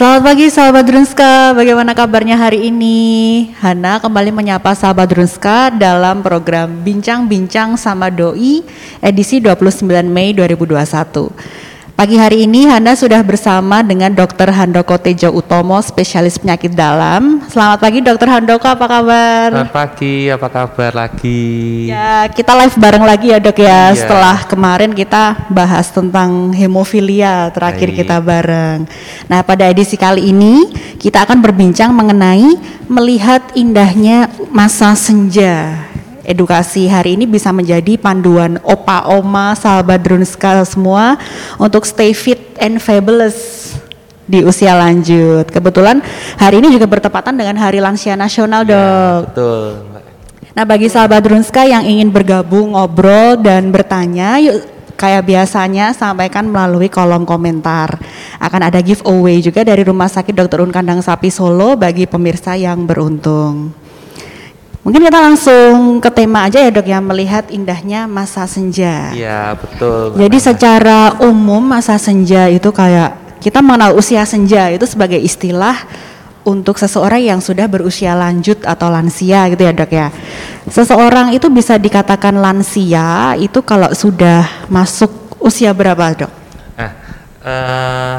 Selamat pagi sahabat Drunska, bagaimana kabarnya hari ini? Hana kembali menyapa sahabat Drunska dalam program Bincang-Bincang sama Doi edisi 29 Mei 2021. Pagi hari ini Hana sudah bersama dengan Dr. Handoko Tejo Utomo, spesialis penyakit dalam. Selamat pagi Dr. Handoko, apa kabar? Selamat pagi, apa kabar lagi? Ya, kita live bareng lagi ya dok ya. Iya. Setelah kemarin kita bahas tentang hemofilia, terakhir Baik. kita bareng. Nah pada edisi kali ini kita akan berbincang mengenai melihat indahnya masa senja edukasi hari ini bisa menjadi panduan opa oma sahabat Drunska semua untuk stay fit and fabulous di usia lanjut. Kebetulan hari ini juga bertepatan dengan Hari Lansia Nasional, ya, Dok. betul. Nah, bagi sahabat Drunska yang ingin bergabung ngobrol dan bertanya, yuk kayak biasanya sampaikan melalui kolom komentar. Akan ada giveaway juga dari Rumah Sakit Dr. Un Kandang Sapi Solo bagi pemirsa yang beruntung. Mungkin kita langsung ke tema aja ya dok ya melihat indahnya masa senja. Iya betul. Jadi secara umum masa senja itu kayak kita mengenal usia senja itu sebagai istilah untuk seseorang yang sudah berusia lanjut atau lansia gitu ya dok ya. Seseorang itu bisa dikatakan lansia itu kalau sudah masuk usia berapa dok? Nah, uh,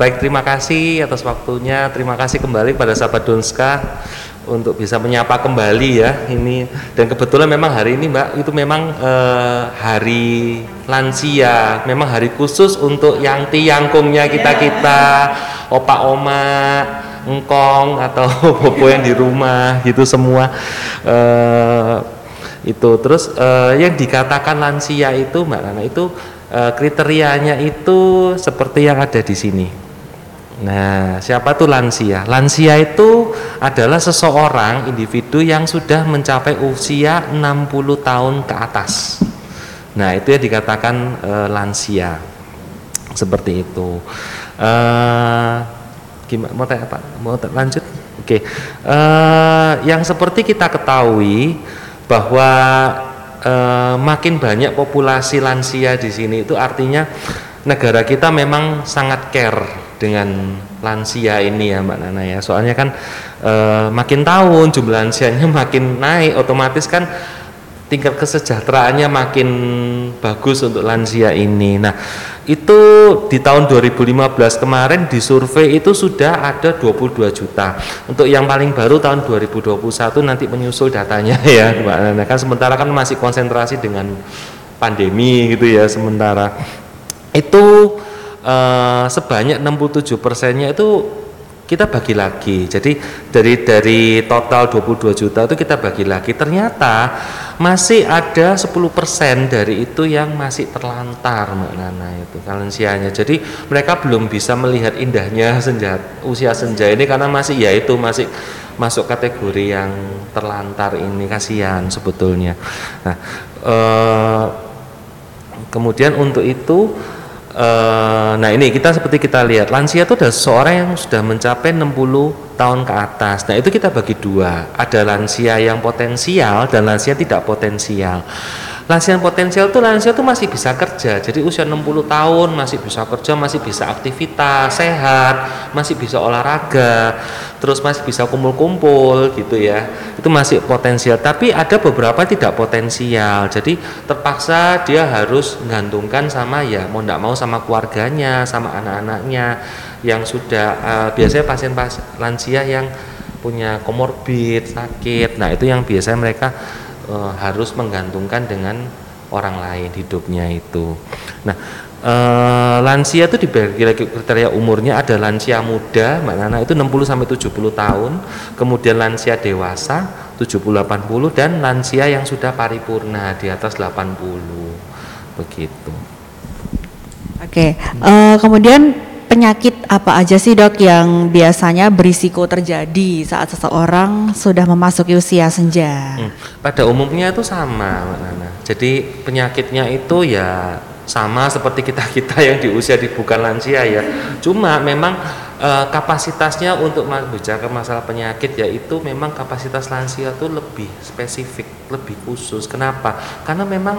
baik terima kasih atas waktunya, terima kasih kembali pada sahabat Donska untuk bisa menyapa kembali ya ini. Dan kebetulan memang hari ini Mbak itu memang eh, hari lansia. Memang hari khusus untuk yang tiangkungnya kita kita opa oma engkong atau bobo yang di rumah gitu semua. Eh, itu. Terus eh, yang dikatakan lansia itu Mbak Nana itu eh, kriterianya itu seperti yang ada di sini Nah, siapa tuh lansia? Lansia itu adalah seseorang individu yang sudah mencapai usia 60 tahun ke atas. Nah, itu ya dikatakan e, lansia. Seperti itu. E, gimana mau tanya apa? Mau lanjut? Oke. E, yang seperti kita ketahui bahwa e, makin banyak populasi lansia di sini itu artinya negara kita memang sangat care dengan lansia ini ya Mbak Nana ya. Soalnya kan e, makin tahun jumlah lansianya makin naik, otomatis kan tingkat kesejahteraannya makin bagus untuk lansia ini. Nah, itu di tahun 2015 kemarin di survei itu sudah ada 22 juta. Untuk yang paling baru tahun 2021 nanti menyusul datanya ya Mbak Nana. Kan sementara kan masih konsentrasi dengan pandemi gitu ya sementara. Itu uh, sebanyak 67 persennya itu kita bagi lagi. Jadi dari dari total 22 juta itu kita bagi lagi. Ternyata masih ada 10 persen dari itu yang masih terlantar Mbak Nana itu kalensianya. Jadi mereka belum bisa melihat indahnya senja usia senja ini karena masih ya itu masih masuk kategori yang terlantar ini kasihan sebetulnya. Nah, eh, kemudian untuk itu Uh, nah ini kita seperti kita lihat lansia itu adalah seorang yang sudah mencapai 60 tahun ke atas. Nah itu kita bagi dua, ada lansia yang potensial dan lansia tidak potensial. Lansia potensial itu lansia itu masih bisa kerja. Jadi usia 60 tahun masih bisa kerja, masih bisa aktivitas, sehat, masih bisa olahraga, terus masih bisa kumpul-kumpul gitu ya. Itu masih potensial. Tapi ada beberapa tidak potensial. Jadi terpaksa dia harus menggantungkan sama ya mau tidak mau sama keluarganya, sama anak-anaknya yang sudah uh, biasanya pasien-pasien lansia yang punya komorbid, sakit. Nah, itu yang biasanya mereka e, harus menggantungkan dengan orang lain hidupnya itu. Nah, e, lansia itu dibagi lagi kriteria umurnya ada lansia muda, Mbak Nana itu 60 sampai 70 tahun, kemudian lansia dewasa 70 80 dan lansia yang sudah paripurna di atas 80. Begitu. Oke, okay. uh, kemudian penyakit apa aja sih dok yang biasanya berisiko terjadi saat seseorang sudah memasuki usia senja? Hmm, pada umumnya itu sama, Mbak Nana. Jadi penyakitnya itu ya sama seperti kita kita yang di usia di bukan lansia ya. Cuma memang e, kapasitasnya untuk bicara masalah penyakit yaitu memang kapasitas lansia itu lebih spesifik, lebih khusus. Kenapa? Karena memang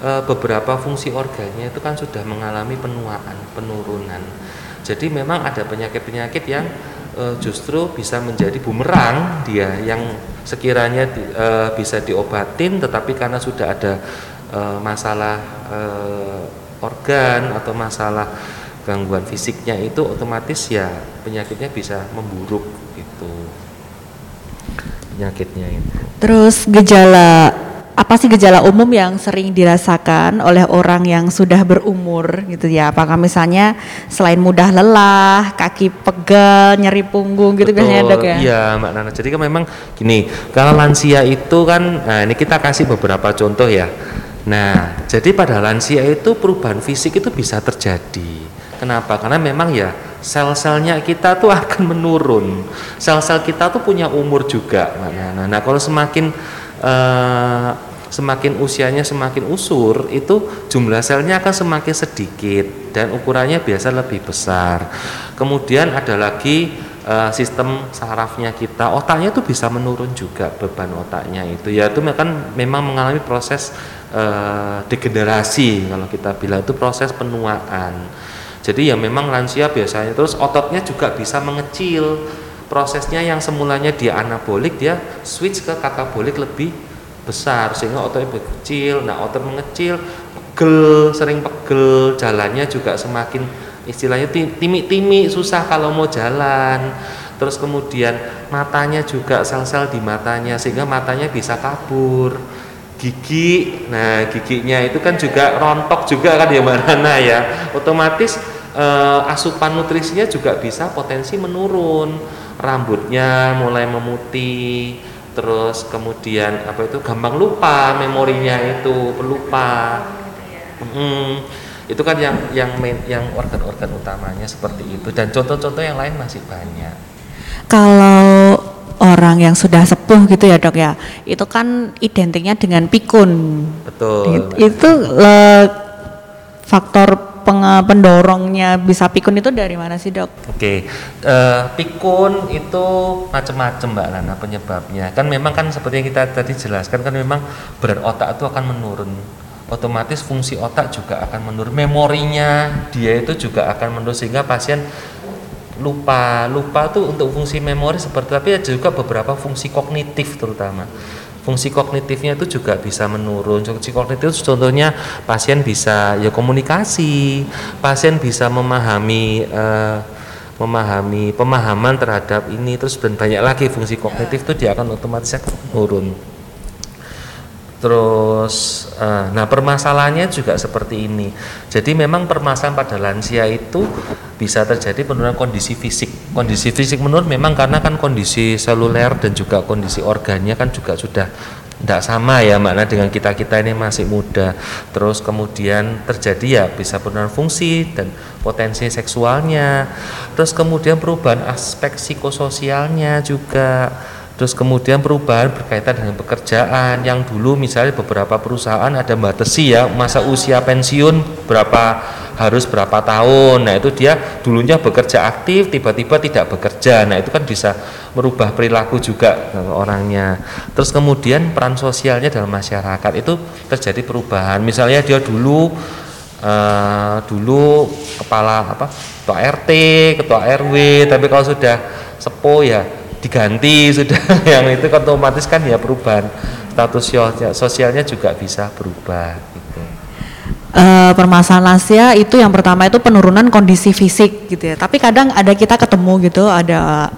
e, beberapa fungsi organnya itu kan sudah mengalami penuaan, penurunan Jadi memang ada penyakit-penyakit yang uh, justru bisa menjadi bumerang dia yang sekiranya di, uh, bisa diobatin tetapi karena sudah ada uh, masalah uh, organ atau masalah gangguan fisiknya itu otomatis ya penyakitnya bisa memburuk gitu penyakitnya itu. Terus gejala apa sih gejala umum yang sering dirasakan oleh orang yang sudah berumur gitu ya? Apakah misalnya selain mudah lelah, kaki pegal, nyeri punggung gitu Betul, biasanya dok ya? Iya Mbak Nana. Jadi kan memang gini, kalau lansia itu kan, nah ini kita kasih beberapa contoh ya. Nah, jadi pada lansia itu perubahan fisik itu bisa terjadi. Kenapa? Karena memang ya sel-selnya kita tuh akan menurun. Sel-sel kita tuh punya umur juga, Mbak Nana. Nah, kalau semakin uh, semakin usianya semakin usur itu jumlah selnya akan semakin sedikit dan ukurannya biasa lebih besar. Kemudian ada lagi uh, sistem sarafnya kita. Otaknya itu bisa menurun juga beban otaknya itu. Ya itu kan memang mengalami proses uh, degenerasi kalau kita bilang itu proses penuaan. Jadi ya memang lansia biasanya terus ototnya juga bisa mengecil prosesnya yang semulanya dia anabolik dia switch ke katabolik lebih besar sehingga ototnya kecil. Nah otot mengecil pegel sering pegel jalannya juga semakin istilahnya timi-timi susah kalau mau jalan. Terus kemudian matanya juga sel-sel di matanya sehingga matanya bisa kabur. Gigi nah giginya itu kan juga rontok juga kan ya mana ya. Otomatis eh, asupan nutrisinya juga bisa potensi menurun rambutnya mulai memutih terus kemudian apa itu gampang lupa memorinya itu pelupa. Hmm, itu kan yang yang main, yang organ-organ utamanya seperti itu. Dan contoh-contoh yang lain masih banyak. Kalau orang yang sudah sepuh gitu ya dok ya itu kan identiknya dengan pikun. Betul. Itu le, faktor pendorongnya bisa pikun itu dari mana sih dok? Oke, okay. uh, eh, pikun itu macam-macam mbak Nana penyebabnya. Kan memang kan seperti yang kita tadi jelaskan kan memang berat otak itu akan menurun. Otomatis fungsi otak juga akan menurun. Memorinya dia itu juga akan menurun sehingga pasien lupa. Lupa tuh untuk fungsi memori seperti tapi juga beberapa fungsi kognitif terutama fungsi kognitifnya itu juga bisa menurun. Fungsi kognitif itu contohnya pasien bisa ya komunikasi, pasien bisa memahami uh, memahami pemahaman terhadap ini terus dan banyak lagi fungsi kognitif itu dia akan otomatis menurun. Terus, uh, nah permasalahannya juga seperti ini. Jadi memang permasalahan pada lansia itu bisa terjadi penurunan kondisi fisik. Kondisi fisik menurun memang karena kan kondisi seluler dan juga kondisi organnya kan juga sudah tidak sama ya makna dengan kita kita ini masih muda. Terus kemudian terjadi ya bisa penurunan fungsi dan potensi seksualnya. Terus kemudian perubahan aspek psikososialnya juga Terus kemudian perubahan berkaitan dengan pekerjaan yang dulu misalnya beberapa perusahaan ada batasi ya masa usia pensiun berapa harus berapa tahun. Nah, itu dia dulunya bekerja aktif tiba-tiba tidak bekerja. Nah, itu kan bisa merubah perilaku juga orangnya. Terus kemudian peran sosialnya dalam masyarakat itu terjadi perubahan. Misalnya dia dulu uh, dulu kepala apa? ketua RT, ketua RW, tapi kalau sudah sepuh ya diganti sudah yang itu kan otomatis kan ya perubahan status sosialnya juga bisa berubah gitu. Uh, permasalahan lansia itu yang pertama itu penurunan kondisi fisik gitu ya. Tapi kadang ada kita ketemu gitu ada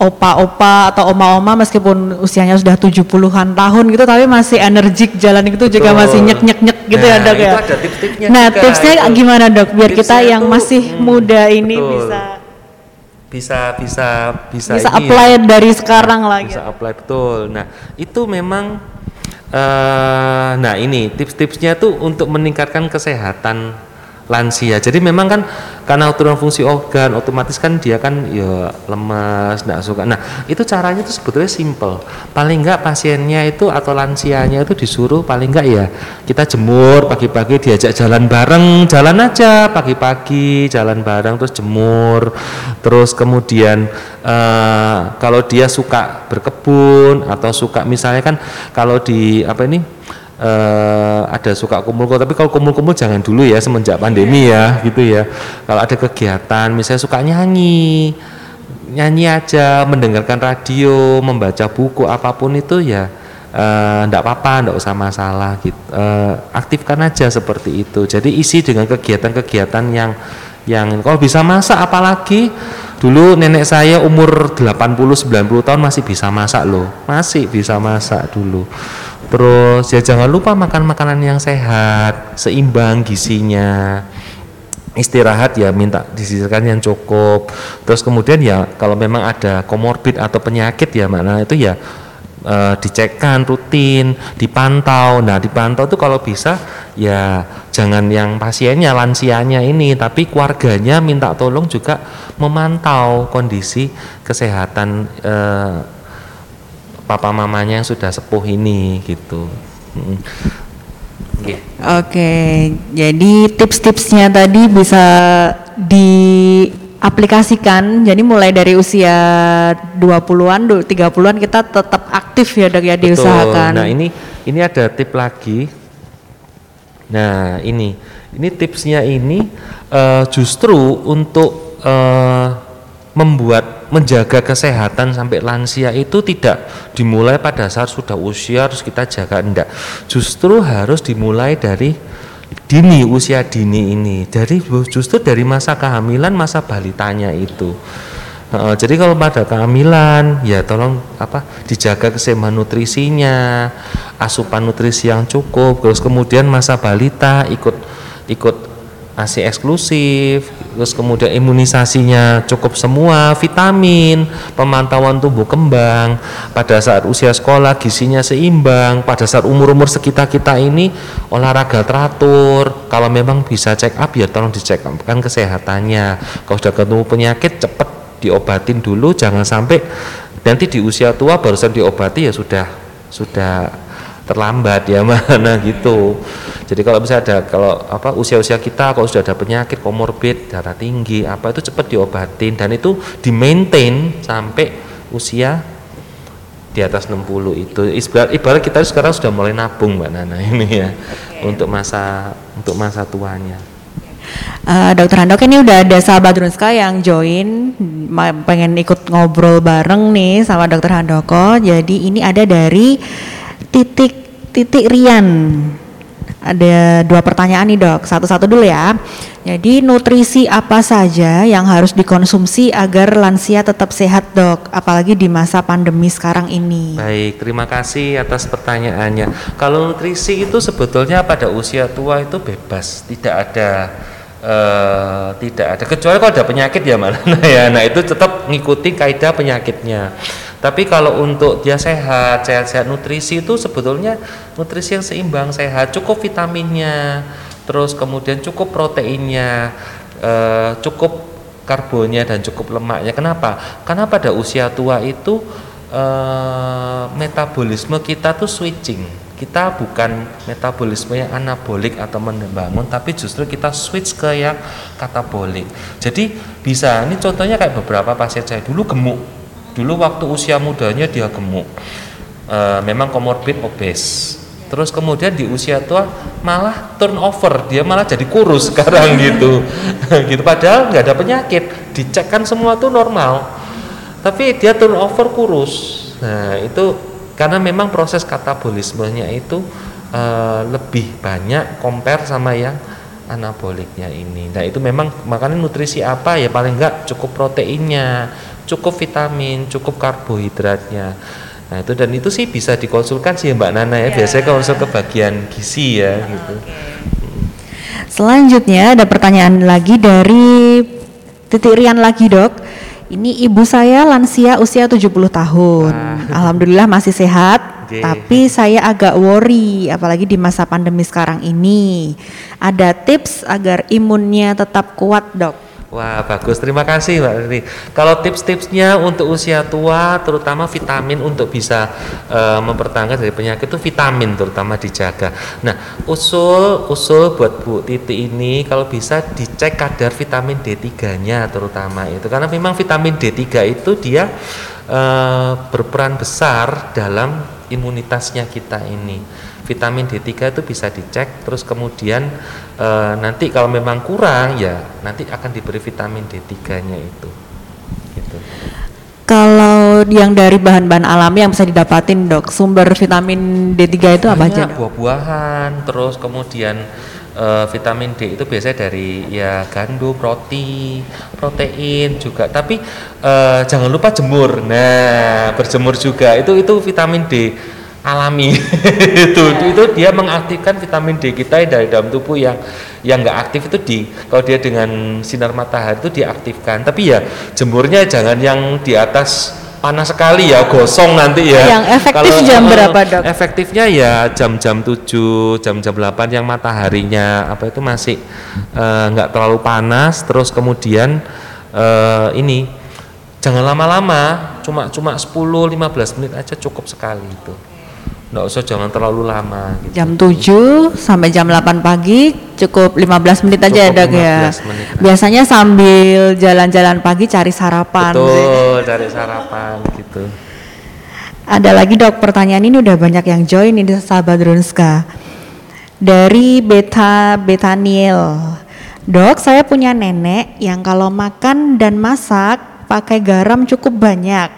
opa-opa atau oma-oma meskipun usianya sudah 70-an tahun gitu tapi masih energik jalan itu Betul. juga masih nyek-nyek-nyek gitu ya, nah, ya dok ya. Ada tips-tipsnya nah tipsnya itu. gimana dok biar tipsnya kita yang itu, masih hmm, muda ini betul. bisa bisa bisa bisa bisa ini, apply ya. dari sekarang nah, lagi bisa apply betul. Nah itu memang uh, nah ini tips-tipsnya tuh untuk meningkatkan kesehatan lansia. Jadi memang kan karena turun fungsi organ otomatis kan dia kan ya lemas, tidak suka. Nah, itu caranya itu sebetulnya simple. Paling enggak pasiennya itu atau lansianya itu disuruh paling enggak ya kita jemur pagi-pagi diajak jalan bareng, jalan aja pagi-pagi jalan bareng terus jemur. Terus kemudian uh, kalau dia suka berkebun atau suka misalnya kan kalau di apa ini uh, ada suka kumpul tapi kalau kumpul-kumpul jangan dulu ya semenjak pandemi ya gitu ya. Kalau ada kegiatan misalnya suka nyanyi nyanyi aja mendengarkan radio membaca buku apa pun itu ya enggak uh, apa-apa enggak usah masalah gitu uh, aktifkan aja seperti itu. Jadi isi dengan kegiatan-kegiatan yang yang kalau bisa masak apalagi dulu nenek saya umur 80 90 tahun masih bisa masak loh. Masih bisa masak dulu terus ya jangan lupa makan makanan yang sehat seimbang gizinya istirahat ya minta disisihkan yang cukup terus kemudian ya kalau memang ada komorbid atau penyakit ya mana itu ya e, dicekkan rutin, dipantau. Nah, dipantau itu kalau bisa ya jangan yang pasiennya lansianya ini, tapi keluarganya minta tolong juga memantau kondisi kesehatan e, papa mamanya yang sudah sepuh ini gitu. Oke, okay, jadi tips-tipsnya tadi bisa di aplikasikan jadi mulai dari usia 20-an 30-an kita tetap aktif ya dok ya Betul. diusahakan nah ini ini ada tip lagi. Nah ini ini tipsnya ini uh, justru untuk uh, membuat menjaga kesehatan sampai lansia itu tidak dimulai pada saat sudah usia harus kita jaga enggak. Justru harus dimulai dari dini usia dini ini. Dari justru dari masa kehamilan masa balitanya itu. Uh, jadi kalau pada kehamilan ya tolong apa dijaga keseimbangan nutrisinya asupan nutrisi yang cukup terus kemudian masa balita ikut ikut ASI eksklusif, terus kemudian imunisasinya cukup semua, vitamin, pemantauan tumbuh kembang, pada saat usia sekolah gizinya seimbang, pada saat umur-umur sekitar kita ini olahraga teratur, kalau memang bisa check up ya tolong dicek kan kesehatannya, kalau sudah ketemu penyakit cepat diobatin dulu, jangan sampai nanti di usia tua barusan diobati ya sudah sudah terlambat ya mana gitu. Jadi kalau bisa ada kalau apa usia-usia kita kalau sudah ada penyakit komorbid, darah tinggi, apa itu cepat diobatin dan itu di maintain sampai usia di atas 60 itu ibarat, ibarat kita sekarang sudah mulai nabung Mbak Nana ini ya okay. untuk masa untuk masa tuanya. Uh, Dokter Handok ini udah ada sahabat Runska yang join pengen ikut ngobrol bareng nih sama Dokter Handoko. Jadi ini ada dari titik titik Rian. Ada dua pertanyaan nih dok, satu-satu dulu ya. Jadi nutrisi apa saja yang harus dikonsumsi agar lansia tetap sehat dok, apalagi di masa pandemi sekarang ini? Baik, terima kasih atas pertanyaannya. Kalau nutrisi itu sebetulnya pada usia tua itu bebas, tidak ada Uh, tidak ada kecuali kalau ada penyakit ya mana ya nah itu tetap ngikuti kaidah penyakitnya tapi kalau untuk dia sehat, sehat-sehat nutrisi itu sebetulnya nutrisi yang seimbang, sehat, cukup vitaminnya, terus kemudian cukup proteinnya, eh, cukup karbonnya dan cukup lemaknya. Kenapa? Karena pada usia tua itu eh, metabolisme kita tuh switching. Kita bukan metabolisme yang anabolik atau membangun, tapi justru kita switch ke yang katabolik. Jadi bisa, ini contohnya kayak beberapa pasien saya dulu gemuk, dulu waktu usia mudanya dia gemuk. E, memang komorbid obes. Terus kemudian di usia tua malah turnover. Dia malah jadi kurus sekarang gitu. Gitu. Padahal nggak ada penyakit. Dicek kan semua tuh normal. Tapi dia turnover kurus. Nah itu karena memang proses katabolismenya itu e, lebih banyak compare sama yang anaboliknya ini. Nah itu memang makanya nutrisi apa ya? Paling enggak cukup proteinnya, cukup vitamin, cukup karbohidratnya. Nah itu dan itu sih bisa dikonsulkan sih Mbak Nana ya. Yeah. Biasanya konsul ke bagian gizi ya oh, gitu. Okay. Selanjutnya ada pertanyaan lagi dari Titik Rian lagi dok. Ini ibu saya lansia usia 70 tahun. Ah. Alhamdulillah masih sehat. Okay. Tapi saya agak worry apalagi di masa pandemi sekarang ini. Ada tips agar imunnya tetap kuat dok? Wah bagus, terima kasih Mbak Riri. Kalau tips-tipsnya untuk usia tua, terutama vitamin untuk bisa uh, mempertahankan dari penyakit itu vitamin terutama dijaga. Nah usul usul buat Bu Titi ini kalau bisa dicek kadar vitamin D3-nya terutama itu karena memang vitamin D3 itu dia uh, berperan besar dalam imunitasnya kita ini vitamin D3 itu bisa dicek terus kemudian e, nanti kalau memang kurang ya nanti akan diberi vitamin D3-nya itu. Gitu. Kalau yang dari bahan-bahan alami yang bisa didapatin dok, sumber vitamin D3 itu apa aja? Buah-buahan, terus kemudian uh, vitamin D itu biasanya dari ya gandum, roti, protein juga. Tapi uh, jangan lupa jemur. Nah, berjemur juga itu itu vitamin D alami. Itu yeah. itu dia mengaktifkan vitamin D kita dari dalam tubuh yang yang nggak aktif itu di kalau dia dengan sinar matahari itu diaktifkan. Tapi ya jemurnya jangan yang di atas panas sekali ya gosong nanti ya. Yang efektif Kalau, jam berapa dok? efektifnya ya jam-jam 7 jam-jam 8 yang mataharinya apa itu masih eh, nggak uh, terlalu panas. Terus kemudian uh, ini jangan lama-lama cuma cuma 10 15 menit aja cukup sekali itu Nggak usah jangan terlalu lama gitu. Jam 7 sampai jam 8 pagi cukup 15 menit aja ya dok ya. Menit Biasanya sambil jalan-jalan pagi cari sarapan. Betul, cari sarapan gitu. Ada lagi dok pertanyaan ini udah banyak yang join ini sahabat Drunska. Dari Beta Betaniel. Dok, saya punya nenek yang kalau makan dan masak pakai garam cukup banyak,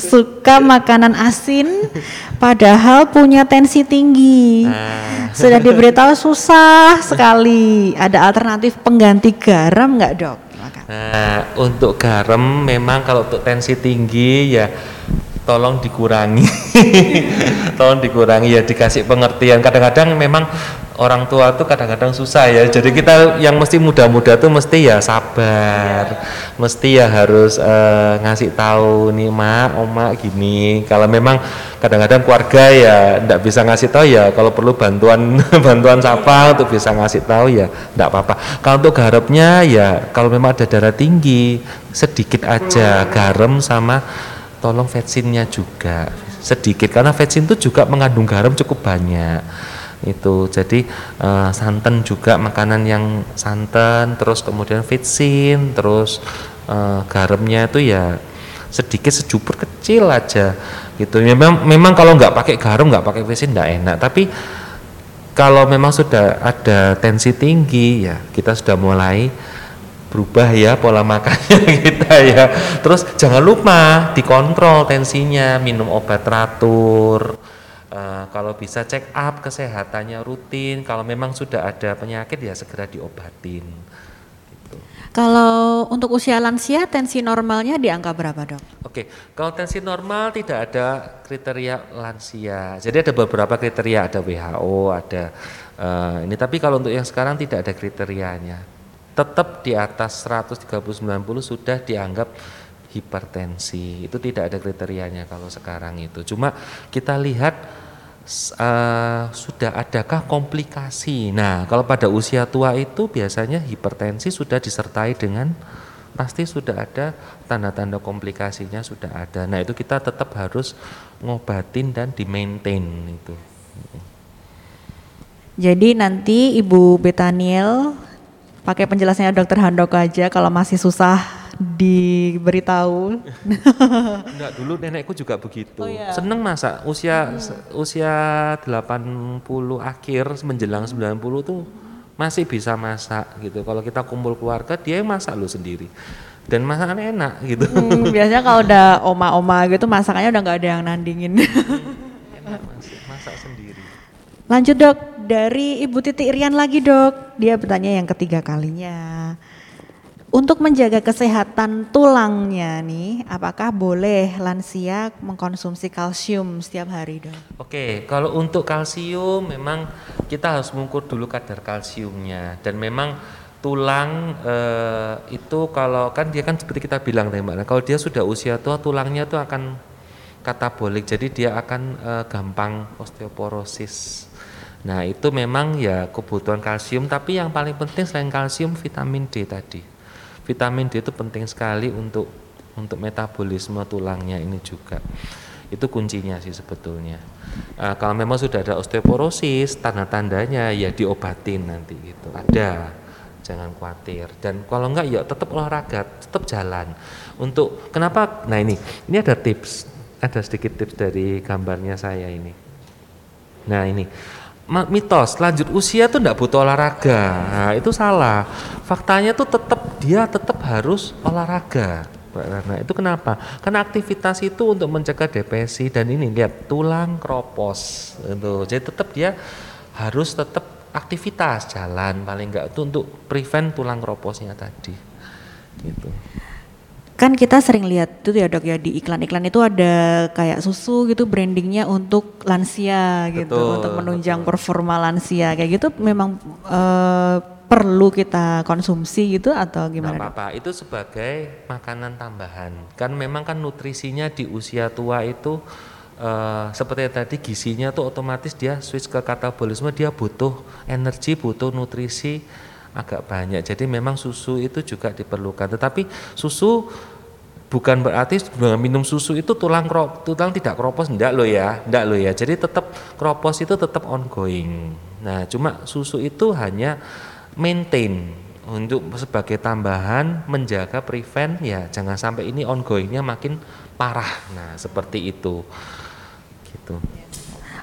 suka makanan asin, padahal punya tensi tinggi. Ah. Sudah diberitahu susah sekali. Ada alternatif pengganti garam nggak dok? Nah, untuk garam memang kalau untuk tensi tinggi ya tolong dikurangi, tolong dikurangi ya dikasih pengertian. Kadang-kadang memang orang tua tuh kadang-kadang susah ya. Jadi kita yang mesti muda-muda tuh mesti ya sabar, ya. mesti ya harus uh, ngasih tahu nih mak, oma gini. Kalau memang kadang-kadang keluarga ya tidak bisa ngasih tahu ya. Kalau perlu bantuan bantuan siapa untuk bisa ngasih tahu ya tidak apa-apa. Kalau untuk garamnya ya kalau memang ada darah tinggi sedikit aja garam sama tolong vetsinnya juga sedikit karena vetsin itu juga mengandung garam cukup banyak itu. Jadi uh, santan juga makanan yang santan terus kemudian vitsin terus uh, garamnya itu ya sedikit sejupur kecil aja gitu. Memang memang kalau nggak pakai garam nggak pakai vitsin nggak enak. Tapi kalau memang sudah ada tensi tinggi ya kita sudah mulai berubah ya pola makannya kita ya. Terus jangan lupa dikontrol tensinya minum obat teratur Uh, kalau bisa check up kesehatannya rutin. Kalau memang sudah ada penyakit ya segera diobatin. Gitu. Kalau untuk usia lansia tensi normalnya di angka berapa dok? Oke, kalau tensi normal tidak ada kriteria lansia. Jadi ada beberapa kriteria, ada WHO, ada uh, ini. Tapi kalau untuk yang sekarang tidak ada kriterianya. Tetap di atas 130-90 sudah dianggap hipertensi. Itu tidak ada kriterianya kalau sekarang itu. Cuma kita lihat uh, sudah adakah komplikasi? Nah, kalau pada usia tua itu biasanya hipertensi sudah disertai dengan pasti sudah ada tanda-tanda komplikasinya sudah ada. Nah, itu kita tetap harus ngobatin dan di-maintain itu. Jadi nanti Ibu Betaniel pakai penjelasannya Dokter Handoko aja kalau masih susah diberitahu. Enggak, dulu nenekku juga begitu. Oh, iya. Seneng masak usia hmm. usia 80 akhir menjelang 90 tuh masih bisa masak gitu. Kalau kita kumpul keluarga dia yang masak lu sendiri. Dan masakannya enak gitu. Hmm, biasanya kalau udah oma-oma gitu masakannya udah nggak ada yang nandingin. enak masak sendiri. Lanjut dok, dari Ibu Titi Irian lagi dok. Dia bertanya yang ketiga kalinya. Untuk menjaga kesehatan tulangnya nih, apakah boleh lansia mengkonsumsi kalsium setiap hari dok? Oke, kalau untuk kalsium memang kita harus mengukur dulu kadar kalsiumnya dan memang tulang eh, itu kalau kan dia kan seperti kita bilang tadi mbak, kalau dia sudah usia tua tulangnya itu akan katabolik, jadi dia akan eh, gampang osteoporosis. Nah itu memang ya kebutuhan kalsium, tapi yang paling penting selain kalsium vitamin D tadi vitamin D itu penting sekali untuk untuk metabolisme tulangnya ini juga. Itu kuncinya sih sebetulnya. Uh, kalau memang sudah ada osteoporosis tanda-tandanya ya diobatin nanti itu ada jangan khawatir. Dan kalau enggak ya tetap olahraga tetap jalan. Untuk kenapa? Nah ini ini ada tips ada sedikit tips dari gambarnya saya ini. Nah ini mitos lanjut usia tuh enggak butuh olahraga. Nah, itu salah. Faktanya tuh tetap dia tetap harus olahraga. Nah, itu kenapa? Karena aktivitas itu untuk mencegah depresi dan ini lihat tulang kropos. Itu. Jadi tetap dia harus tetap aktivitas jalan paling enggak itu untuk prevent tulang kroposnya tadi. Gitu kan kita sering lihat tuh ya dok ya di iklan-iklan itu ada kayak susu gitu brandingnya untuk lansia gitu betul, untuk menunjang betul. performa lansia kayak gitu memang uh, perlu kita konsumsi gitu atau gimana? apa-apa itu sebagai makanan tambahan kan memang kan nutrisinya di usia tua itu uh, seperti tadi gizinya tuh otomatis dia switch ke katabolisme dia butuh energi butuh nutrisi agak banyak. Jadi memang susu itu juga diperlukan. Tetapi susu bukan berarti dengan minum susu itu tulang krop, tulang tidak kropos enggak loh ya, enggak loh ya. Jadi tetap kropos itu tetap ongoing. Nah, cuma susu itu hanya maintain untuk sebagai tambahan menjaga prevent ya jangan sampai ini ongoingnya makin parah. Nah, seperti itu. Gitu.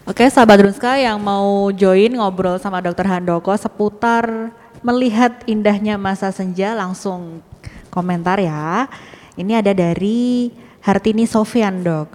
Oke, sahabat Runska yang mau join ngobrol sama Dokter Handoko seputar melihat indahnya masa senja langsung komentar ya. Ini ada dari Hartini Sofian dok.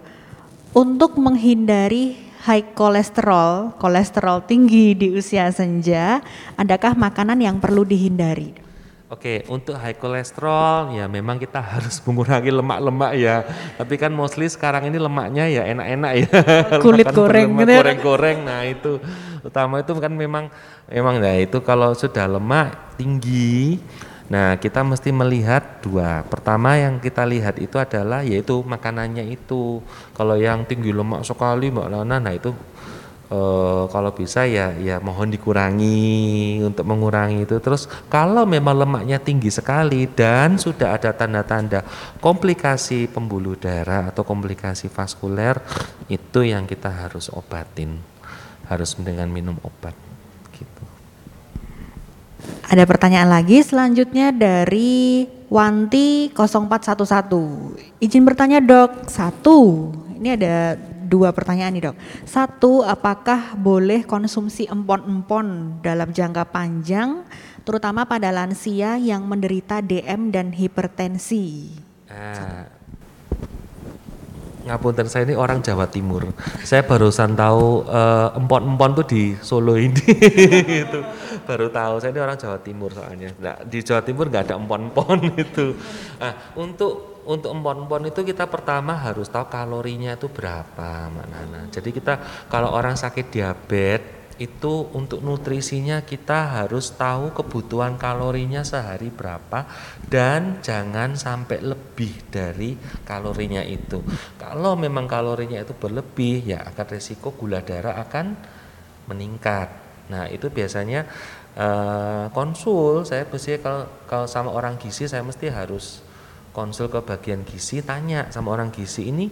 Untuk menghindari high kolesterol, kolesterol tinggi di usia senja, adakah makanan yang perlu dihindari? Oke, untuk high kolesterol ya memang kita harus mengurangi lemak-lemak ya. Tapi kan mostly sekarang ini lemaknya ya enak-enak ya. Kulit goreng gitu ya. Goreng-goreng. Nah, itu utama itu kan memang memang ya itu kalau sudah lemak tinggi Nah, kita mesti melihat dua. Pertama yang kita lihat itu adalah yaitu makanannya itu. Kalau yang tinggi lemak sekali Mbak Lana, nah itu e, kalau bisa ya ya mohon dikurangi untuk mengurangi itu. Terus kalau memang lemaknya tinggi sekali dan sudah ada tanda-tanda komplikasi pembuluh darah atau komplikasi vaskuler, itu yang kita harus obatin. Harus dengan minum obat. Ada pertanyaan lagi selanjutnya dari Wanti 0411. Izin bertanya dok, satu, ini ada dua pertanyaan nih dok. Satu, apakah boleh konsumsi empon-empon dalam jangka panjang, terutama pada lansia yang menderita DM dan hipertensi? Nah, ngapunten saya ini orang Jawa Timur. Saya barusan tahu uh, empon-empon tuh di Solo ini itu baru tahu. Saya ini orang Jawa Timur soalnya. Nah, di Jawa Timur nggak ada empon-empon itu. Nah, untuk untuk empon-empon itu kita pertama harus tahu kalorinya itu berapa, Mbak Nana. Jadi kita kalau orang sakit diabetes itu untuk nutrisinya kita harus tahu kebutuhan kalorinya sehari berapa dan jangan sampai lebih dari kalorinya itu. Kalau memang kalorinya itu berlebih ya akan resiko gula darah akan meningkat. Nah, itu biasanya uh, konsul saya biasanya kalau kalau sama orang gizi saya mesti harus konsul ke bagian gizi tanya sama orang gizi ini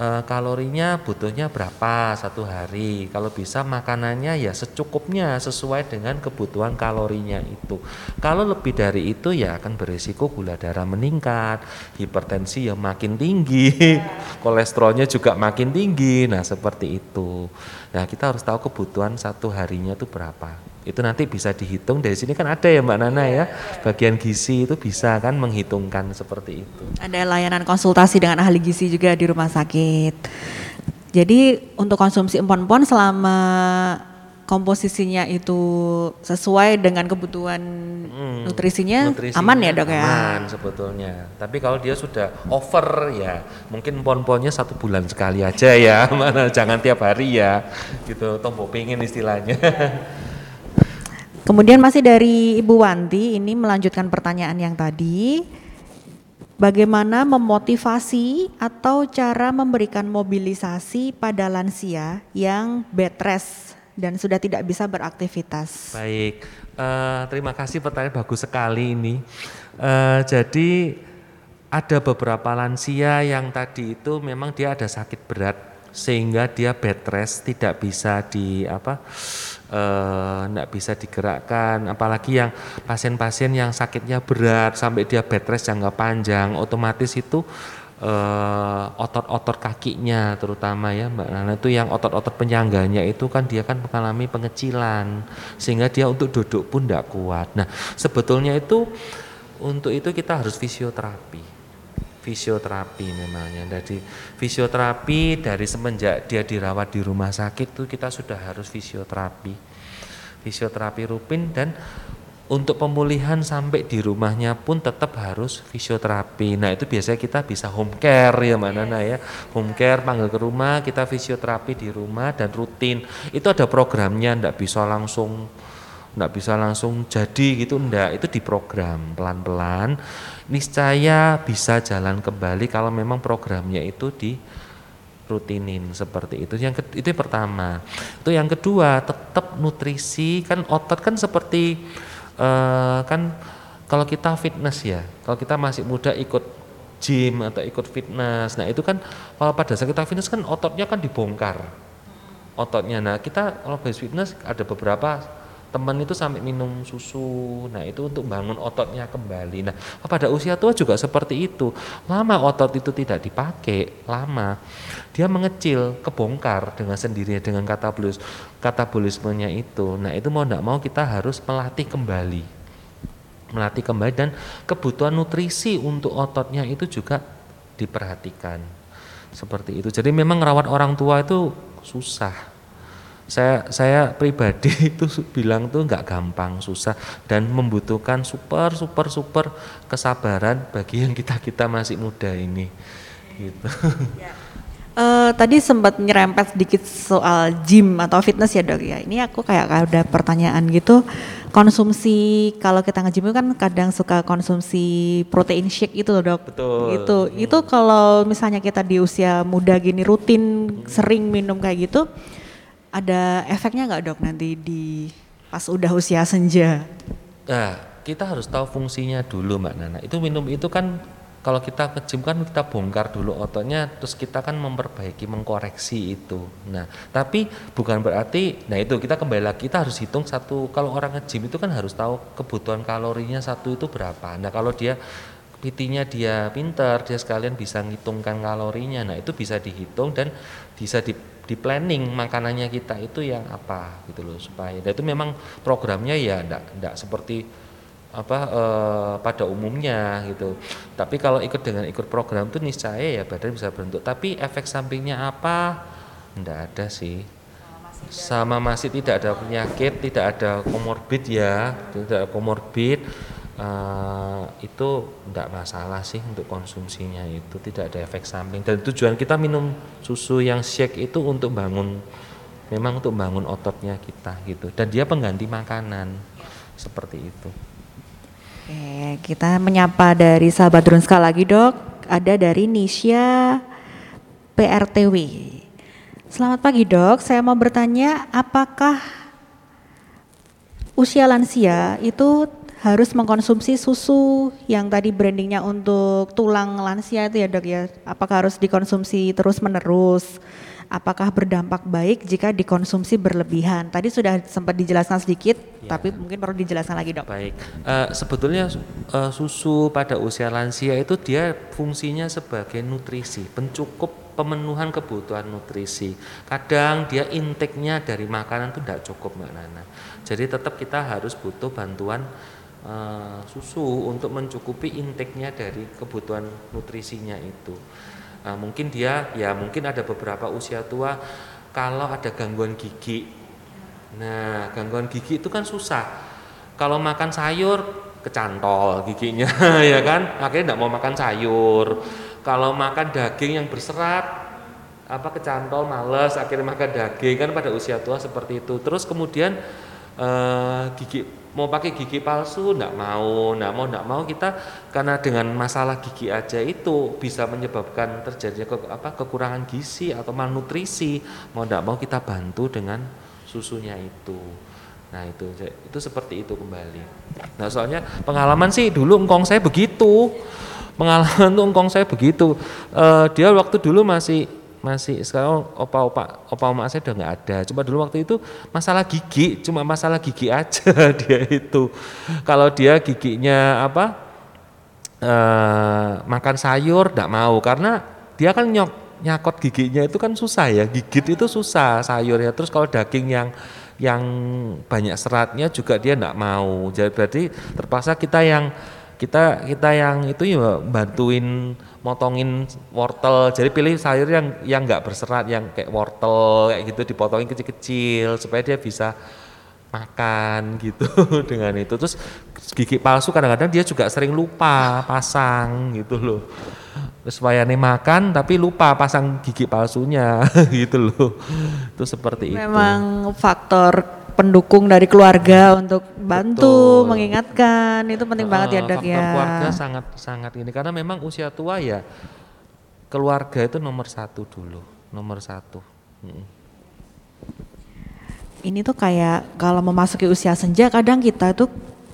e, kalorinya butuhnya berapa satu hari. Kalau bisa makanannya ya secukupnya sesuai dengan kebutuhan kalorinya itu. Kalau lebih dari itu ya akan berisiko gula darah meningkat, hipertensi yang makin tinggi, kolesterolnya juga makin tinggi. Nah seperti itu. Nah kita harus tahu kebutuhan satu harinya itu berapa itu nanti bisa dihitung. Dari sini kan ada ya Mbak Nana ya. Bagian gizi itu bisa kan menghitungkan seperti itu. Ada layanan konsultasi dengan ahli gizi juga di rumah sakit. Jadi untuk konsumsi empon-empon selama komposisinya itu sesuai dengan kebutuhan hmm, nutrisinya, nutrisinya aman ya dok ya? aman sebetulnya. Tapi kalau dia sudah over ya mungkin empon-emponnya satu bulan sekali aja ya mana jangan tiap hari ya gitu. Tombol pengen istilahnya Kemudian masih dari Ibu Wanti ini melanjutkan pertanyaan yang tadi. Bagaimana memotivasi atau cara memberikan mobilisasi pada lansia yang bed rest dan sudah tidak bisa beraktivitas? Baik, uh, terima kasih pertanyaan bagus sekali ini. Uh, jadi ada beberapa lansia yang tadi itu memang dia ada sakit berat sehingga dia bed rest tidak bisa di apa tidak eh, bisa digerakkan apalagi yang pasien-pasien yang sakitnya berat sampai dia bed rest jangka panjang otomatis itu eh, otot-otot kakinya terutama ya Mbak Nana itu yang otot-otot penyangganya itu kan dia kan mengalami pengecilan sehingga dia untuk duduk pun tidak kuat. Nah sebetulnya itu untuk itu kita harus fisioterapi fisioterapi memangnya. Jadi fisioterapi dari semenjak dia dirawat di rumah sakit itu kita sudah harus fisioterapi. Fisioterapi rutin dan untuk pemulihan sampai di rumahnya pun tetap harus fisioterapi. Nah itu biasanya kita bisa home care ya mana Nana ya. Home care panggil ke rumah, kita fisioterapi di rumah dan rutin. Itu ada programnya, ndak bisa langsung ndak bisa langsung jadi gitu ndak itu diprogram pelan-pelan niscaya bisa jalan kembali kalau memang programnya itu di rutinin seperti itu. Yang itu yang pertama. Itu yang kedua, tetap nutrisi kan otot kan seperti uh, kan kalau kita fitness ya, kalau kita masih muda ikut gym atau ikut fitness, nah itu kan kalau pada saat kita fitness kan ototnya kan dibongkar, ototnya. Nah kita kalau base fitness ada beberapa teman itu sampai minum susu. Nah itu untuk bangun ototnya kembali. Nah pada usia tua juga seperti itu. Lama otot itu tidak dipakai lama. Dia mengecil kebongkar dengan sendirinya dengan katabolis katabolismenya itu. Nah itu mau tidak mau kita harus melatih kembali. Melatih kembali dan kebutuhan nutrisi untuk ototnya itu juga diperhatikan. Seperti itu. Jadi memang rawat orang tua itu susah saya saya pribadi itu bilang tuh nggak gampang susah dan membutuhkan super super super kesabaran bagi yang kita kita masih muda ini gitu ya. Uh, tadi sempat nyerempet sedikit soal gym atau fitness ya dok ya. Ini aku kayak ada pertanyaan gitu. Konsumsi kalau kita nge-gym itu kan kadang suka konsumsi protein shake itu loh dok. Betul. Itu hmm. itu kalau misalnya kita di usia muda gini rutin hmm. sering minum kayak gitu, ada efeknya nggak dok nanti di pas udah usia senja? Nah, kita harus tahu fungsinya dulu mbak Nana. Itu minum itu kan kalau kita ke kan kita bongkar dulu ototnya, terus kita kan memperbaiki, mengkoreksi itu. Nah, tapi bukan berarti, nah itu kita kembali lagi kita harus hitung satu. Kalau orang nge-gym itu kan harus tahu kebutuhan kalorinya satu itu berapa. Nah, kalau dia PT-nya dia pinter, dia sekalian bisa ngitungkan kalorinya. Nah, itu bisa dihitung dan bisa di di planning makanannya kita itu yang apa gitu loh supaya dan itu memang programnya ya enggak seperti apa eh, pada umumnya gitu. Tapi kalau ikut dengan ikut program itu niscaya ya badan bisa bentuk tapi efek sampingnya apa? Enggak ada sih. Sama masih tidak ada penyakit tidak ada komorbid ya tidak ada komorbid uh, itu tidak masalah sih untuk konsumsinya itu tidak ada efek samping dan tujuan kita minum susu yang shake itu untuk bangun memang untuk bangun ototnya kita gitu dan dia pengganti makanan seperti itu. Oke, kita menyapa dari sahabat Drunska lagi dok. Ada dari Nisha PRTW. Selamat pagi dok, saya mau bertanya apakah usia lansia itu harus mengkonsumsi susu yang tadi brandingnya untuk tulang lansia itu ya dok ya. Apakah harus dikonsumsi terus menerus apakah berdampak baik jika dikonsumsi berlebihan? Tadi sudah sempat dijelaskan sedikit ya. tapi mungkin perlu dijelaskan lagi dok. Baik. Uh, sebetulnya uh, susu pada usia lansia itu dia fungsinya sebagai nutrisi pencukup pemenuhan kebutuhan nutrisi. Kadang dia intake-nya dari makanan itu tidak cukup mbak Nana. Jadi tetap kita harus butuh bantuan uh, susu untuk mencukupi intake-nya dari kebutuhan nutrisinya itu. Uh, mungkin dia ya mungkin ada beberapa usia tua kalau ada gangguan gigi. Nah, gangguan gigi itu kan susah. Kalau makan sayur kecantol giginya ya kan, akhirnya tidak mau makan sayur. Kalau makan daging yang berserat apa kecantol males akhirnya makan daging kan pada usia tua seperti itu terus kemudian uh, gigi mau pakai gigi palsu enggak mau enggak mau enggak mau. Kita karena dengan masalah gigi aja itu bisa menyebabkan terjadinya ke, apa kekurangan gizi atau malnutrisi. Mau enggak mau kita bantu dengan susunya itu. Nah itu itu seperti itu kembali. Nah soalnya pengalaman sih dulu engkong saya begitu. Pengalaman tuh engkong saya begitu. Uh, dia waktu dulu masih masih sekarang opa-opa opa saya udah nggak ada. Cuma dulu waktu itu masalah gigi cuma masalah gigi aja dia itu. Kalau dia giginya apa uh, makan sayur tidak mau. Karena dia kan nyok nyakot giginya itu kan susah ya. Gigit itu susah sayurnya. Terus kalau daging yang yang banyak seratnya juga dia tidak mau. Jadi berarti terpaksa kita yang kita kita yang itu ya bantuin motongin wortel. Jadi pilih sayur yang yang nggak berserat yang kayak wortel kayak gitu dipotongin kecil-kecil supaya dia bisa makan gitu dengan itu. Terus gigi palsu kadang-kadang dia juga sering lupa pasang gitu loh. Terus wayane makan tapi lupa pasang gigi palsunya gitu loh. Itu seperti memang itu. Memang faktor pendukung dari keluarga untuk bantu Betul. mengingatkan. Itu penting uh, banget ya dok ya. keluarga sangat sangat ini. Karena memang usia tua ya keluarga itu nomor satu dulu nomor satu. Hmm ini tuh kayak kalau memasuki usia senja kadang kita tuh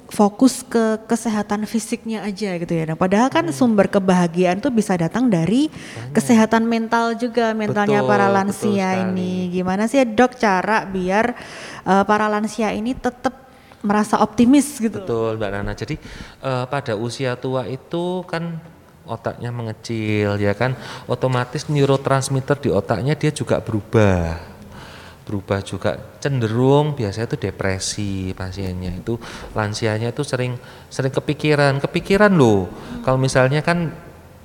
fokus ke kesehatan fisiknya aja gitu ya. Nah, padahal kan hmm. sumber kebahagiaan tuh bisa datang dari Banyak. kesehatan mental juga, mentalnya betul, para lansia ini. Gimana sih dok cara biar uh, para lansia ini tetap merasa optimis gitu? Betul, Mbak Nana. Jadi uh, pada usia tua itu kan otaknya mengecil ya kan, otomatis neurotransmitter di otaknya dia juga berubah berubah juga. Cenderung biasanya itu depresi pasiennya. Itu lansianya itu sering sering kepikiran. Kepikiran loh. Hmm. kalau misalnya kan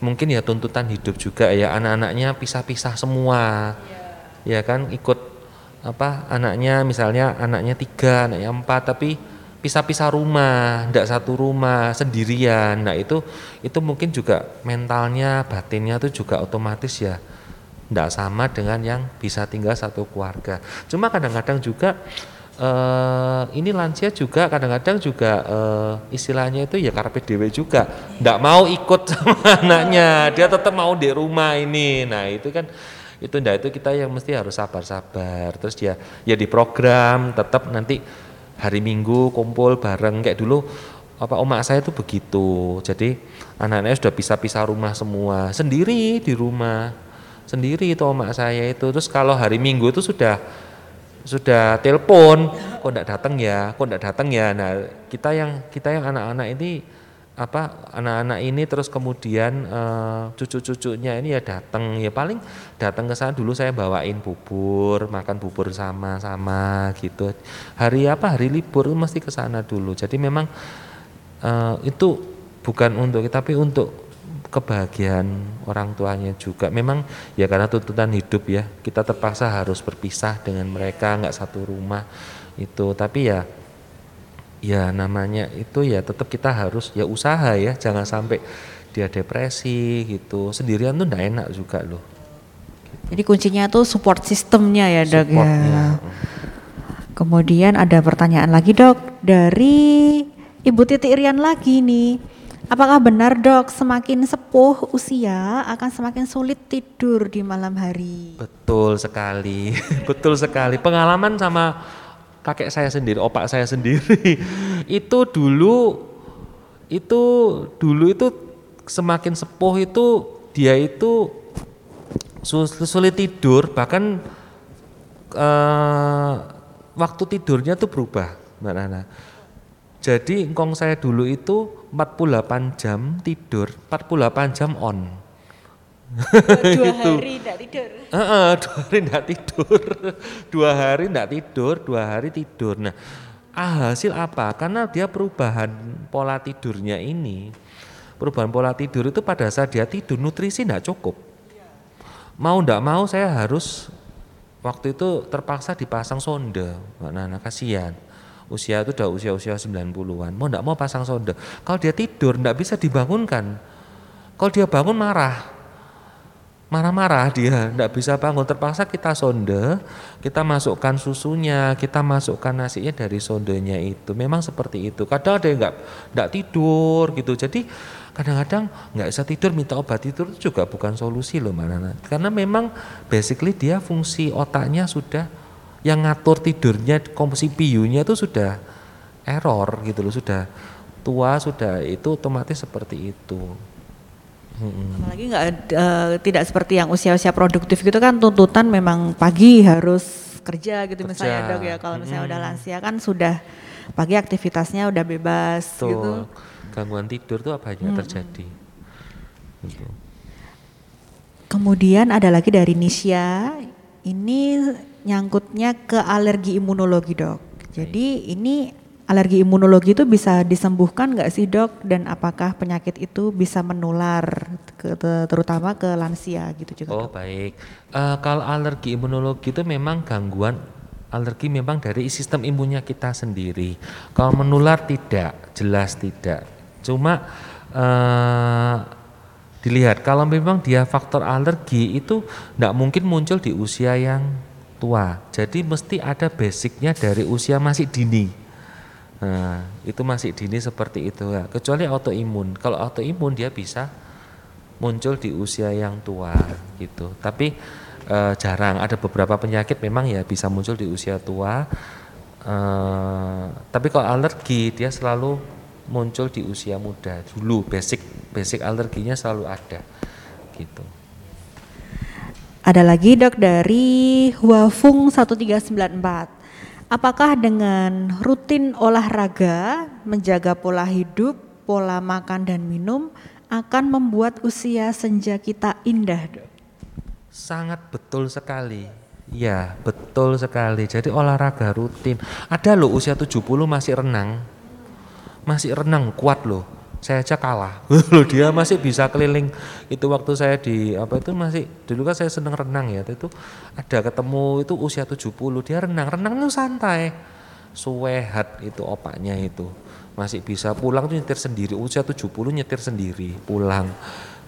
mungkin ya tuntutan hidup juga ya. Anak-anaknya pisah-pisah semua. Yeah. ya kan? Ikut apa anaknya misalnya anaknya tiga anaknya empat tapi pisah-pisah rumah. Tidak satu rumah sendirian. Nah itu itu mungkin juga mentalnya batinnya itu juga otomatis ya tidak sama dengan yang bisa tinggal satu keluarga. Cuma kadang-kadang juga uh, ini lansia juga kadang-kadang juga uh, istilahnya itu ya karpe dewe juga. Tidak mau ikut sama anaknya. Dia tetap mau di rumah ini. Nah itu kan itu ndak itu kita yang mesti harus sabar-sabar. Terus dia ya di program tetap nanti hari minggu kumpul bareng. Kayak dulu apa omak saya itu begitu. Jadi anak-anaknya sudah pisah-pisah rumah semua. Sendiri di rumah sendiri itu omak saya itu. Terus kalau hari minggu itu sudah sudah telepon kok tidak datang ya kok tidak datang ya. Nah kita yang kita yang anak-anak ini apa anak-anak ini terus kemudian uh, cucu-cucunya ini ya datang ya paling datang ke sana dulu saya bawain bubur makan bubur sama-sama gitu. Hari apa? Hari libur mesti ke sana dulu. Jadi memang uh, itu bukan untuk tapi untuk kebahagiaan orang tuanya juga. Memang ya karena tuntutan hidup ya, kita terpaksa harus berpisah dengan mereka, nggak satu rumah itu. Tapi ya ya namanya itu ya tetap kita harus ya usaha ya, jangan sampai dia depresi gitu. Sendirian tuh enggak enak juga loh. Jadi kuncinya tuh support sistemnya ya dok ya. Kemudian ada pertanyaan lagi dok dari Ibu Titi Irian lagi nih Apakah benar dok, semakin sepuh usia akan semakin sulit tidur di malam hari? Betul sekali, betul sekali. Pengalaman sama kakek saya sendiri, opak saya sendiri, itu dulu, itu dulu itu semakin sepuh itu dia itu sulit tidur, bahkan uh, waktu tidurnya tuh berubah, mbak Nana. Jadi engkong saya dulu itu 48 jam tidur, 48 jam on. dua gitu. hari tidak tidur. Uh, uh, dua hari tidak tidur, dua hari tidak tidur, dua hari tidur. Nah, ah, hasil apa? Karena dia perubahan pola tidurnya ini, perubahan pola tidur itu pada saat dia tidur nutrisi tidak cukup. Mau tidak mau saya harus waktu itu terpaksa dipasang sonde, Mbak Nana kasihan usia itu udah usia-usia 90-an mau enggak mau pasang sonde kalau dia tidur enggak bisa dibangunkan. Kalau dia bangun marah. Marah-marah dia. Enggak bisa bangun. Terpaksa kita sonde kita masukkan susunya kita masukkan nasinya dari sondenya itu. Memang seperti itu. Kadang ada yang enggak enggak tidur gitu. Jadi kadang-kadang nggak bisa tidur minta obat tidur itu juga bukan solusi loh mana karena memang basically dia fungsi otaknya sudah yang ngatur tidurnya komposi CPU-nya itu sudah error gitu loh, sudah tua sudah itu otomatis seperti itu. Hmm. Apalagi nggak uh, tidak seperti yang usia-usia produktif gitu kan tuntutan memang pagi harus kerja gitu kerja. misalnya dok ya kalau misalnya hmm. udah lansia kan sudah pagi aktivitasnya udah bebas Tuh. gitu. Gangguan tidur tuh apa aja hmm. terjadi. Gitu. Kemudian ada lagi dari Nisha, ini nyangkutnya ke alergi imunologi dok. Jadi ini alergi imunologi itu bisa disembuhkan nggak sih dok? Dan apakah penyakit itu bisa menular ke, terutama ke lansia gitu juga? Oh dok? baik, uh, kalau alergi imunologi itu memang gangguan alergi memang dari sistem imunnya kita sendiri. Kalau menular tidak, jelas tidak. Cuma uh, dilihat kalau memang dia faktor alergi itu tidak mungkin muncul di usia yang tua. Jadi mesti ada basicnya dari usia masih dini. Nah itu masih dini seperti itu. Ya kecuali autoimun. Kalau autoimun dia bisa muncul di usia yang tua gitu. Tapi e, jarang. Ada beberapa penyakit memang ya bisa muncul di usia tua. E, tapi kalau alergi dia selalu muncul di usia muda. Dulu basic basic alerginya selalu ada gitu. Ada lagi dok dari Huafung 1394. Apakah dengan rutin olahraga, menjaga pola hidup, pola makan dan minum akan membuat usia senja kita indah, dok? Sangat betul sekali. Ya, betul sekali. Jadi olahraga rutin. Ada loh usia 70 masih renang masih renang kuat loh saya aja kalah. Loh dia masih bisa keliling. Itu waktu saya di apa itu masih dulu kan saya seneng renang ya itu ada ketemu itu usia 70 dia renang. Renang itu santai. Suwehat itu opaknya itu. Masih bisa pulang tuh nyetir sendiri. Usia 70 nyetir sendiri pulang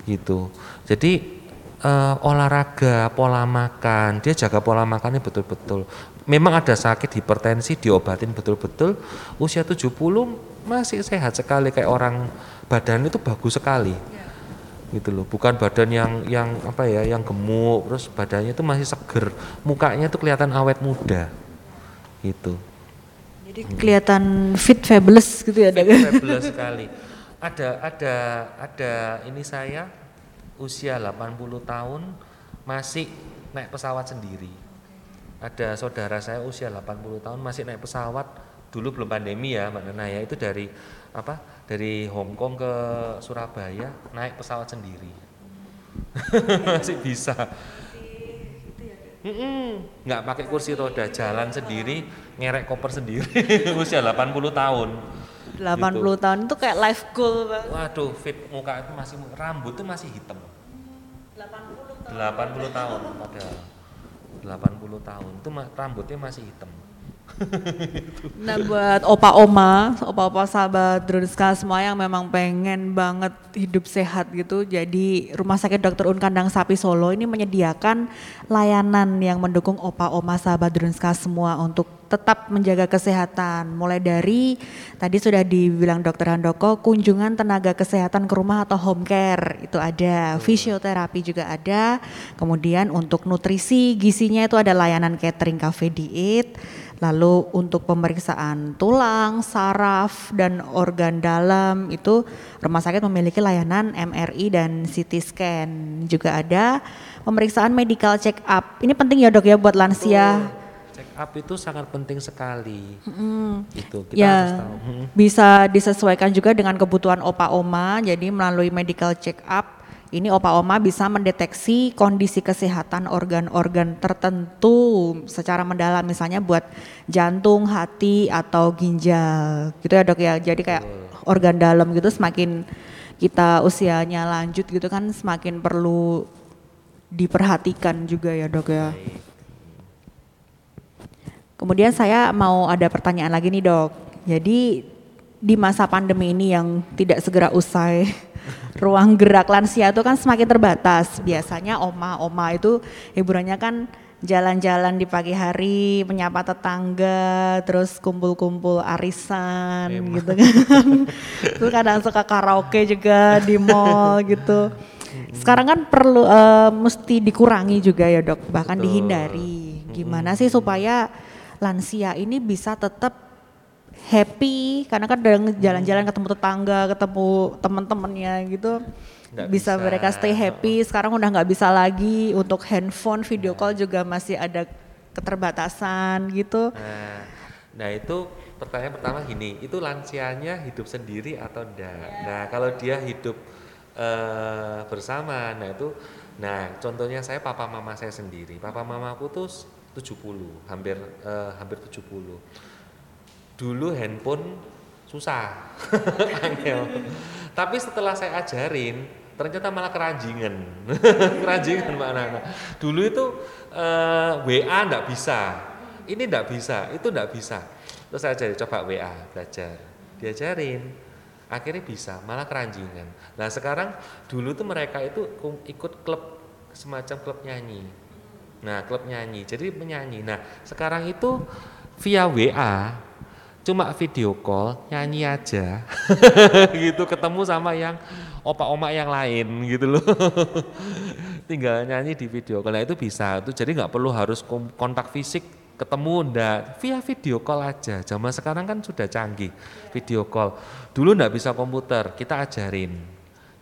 gitu. Jadi uh, olahraga pola makan dia jaga pola makannya betul-betul. Memang ada sakit hipertensi diobatin betul-betul. Usia 70 masih sehat sekali kayak orang badan itu bagus sekali. Ya. gitu loh bukan badan yang yang apa ya yang gemuk terus badannya itu masih seger mukanya itu kelihatan awet muda. Gitu. Jadi kelihatan fit fabulous gitu ya fit fabulous sekali. Ada ada ada ini saya usia 80 tahun masih naik pesawat sendiri. Ada saudara saya usia 80 tahun masih naik pesawat dulu belum pandemi ya Mbak Nana ya itu dari apa dari Hong Kong ke Surabaya naik pesawat sendiri masih bisa nggak pakai kursi roda jalan sendiri ngerek koper sendiri usia 80 tahun 80 gitu. tahun itu kayak life goal bang. Waduh, fit muka itu masih rambut tuh masih hitam. 80 tahun. 80 tahun padahal. 80 tahun itu rambutnya masih hitam nah buat opa oma, opa opa sahabat Drunska semua yang memang pengen banget hidup sehat gitu, jadi Rumah Sakit Dokter Un Kandang Sapi Solo ini menyediakan layanan yang mendukung opa oma sahabat Drunska semua untuk tetap menjaga kesehatan. Mulai dari tadi sudah dibilang Dokter Handoko, kunjungan tenaga kesehatan ke rumah atau home care itu ada, fisioterapi juga ada. Kemudian untuk nutrisi, gizinya itu ada layanan catering cafe diet Lalu untuk pemeriksaan tulang, saraf, dan organ dalam itu rumah sakit memiliki layanan MRI dan CT scan. Juga ada pemeriksaan medical check up. Ini penting ya dok ya buat lansia. Check up itu sangat penting sekali. Hmm. Itu kita ya, harus tahu. Bisa disesuaikan juga dengan kebutuhan opa oma. Jadi melalui medical check up ini opa oma bisa mendeteksi kondisi kesehatan organ-organ tertentu secara mendalam misalnya buat jantung, hati atau ginjal gitu ya dok ya. Jadi kayak organ dalam gitu semakin kita usianya lanjut gitu kan semakin perlu diperhatikan juga ya dok ya. Kemudian saya mau ada pertanyaan lagi nih dok. Jadi di masa pandemi ini yang tidak segera usai ruang gerak lansia itu kan semakin terbatas. Biasanya oma-oma itu hiburannya kan jalan-jalan di pagi hari, menyapa tetangga, terus kumpul-kumpul arisan Memang. gitu kan. Terus kadang suka karaoke juga di mall gitu. Sekarang kan perlu uh, mesti dikurangi juga ya dok, bahkan Betul. dihindari. Gimana sih supaya lansia ini bisa tetap happy karena kan udah jalan-jalan ketemu tetangga, ketemu teman-temannya gitu. bisa, bisa mereka stay happy. Sekarang udah nggak bisa lagi untuk handphone video call juga masih ada keterbatasan gitu. Nah, nah itu pertanyaan pertama gini, itu lansianya hidup sendiri atau enggak? Yeah. Nah kalau dia hidup uh, bersama. Nah itu, nah contohnya saya papa mama saya sendiri. Papa mama aku tuh 70, hampir uh, hampir 70. Dulu handphone susah, angel. Tapi setelah saya ajarin, ternyata malah keranjingan, keranjingan Mbak Nana. Dulu itu uh, eh, WA enggak bisa, ini enggak bisa, itu enggak bisa. Terus saya ajarin coba WA belajar, diajarin, akhirnya bisa, malah keranjingan. Nah sekarang dulu tuh mereka itu ikut klub semacam klub nyanyi, Nah, klub nyanyi. Jadi menyanyi. Nah, sekarang itu via WA cuma video call nyanyi aja. Gitu ketemu sama yang opa oma yang lain gitu loh. Tinggal nyanyi di video call. Nah itu bisa. Itu jadi nggak perlu harus kontak fisik ketemu ndak. Via video call aja. Zaman sekarang kan sudah canggih video call. Dulu ndak bisa komputer kita ajarin.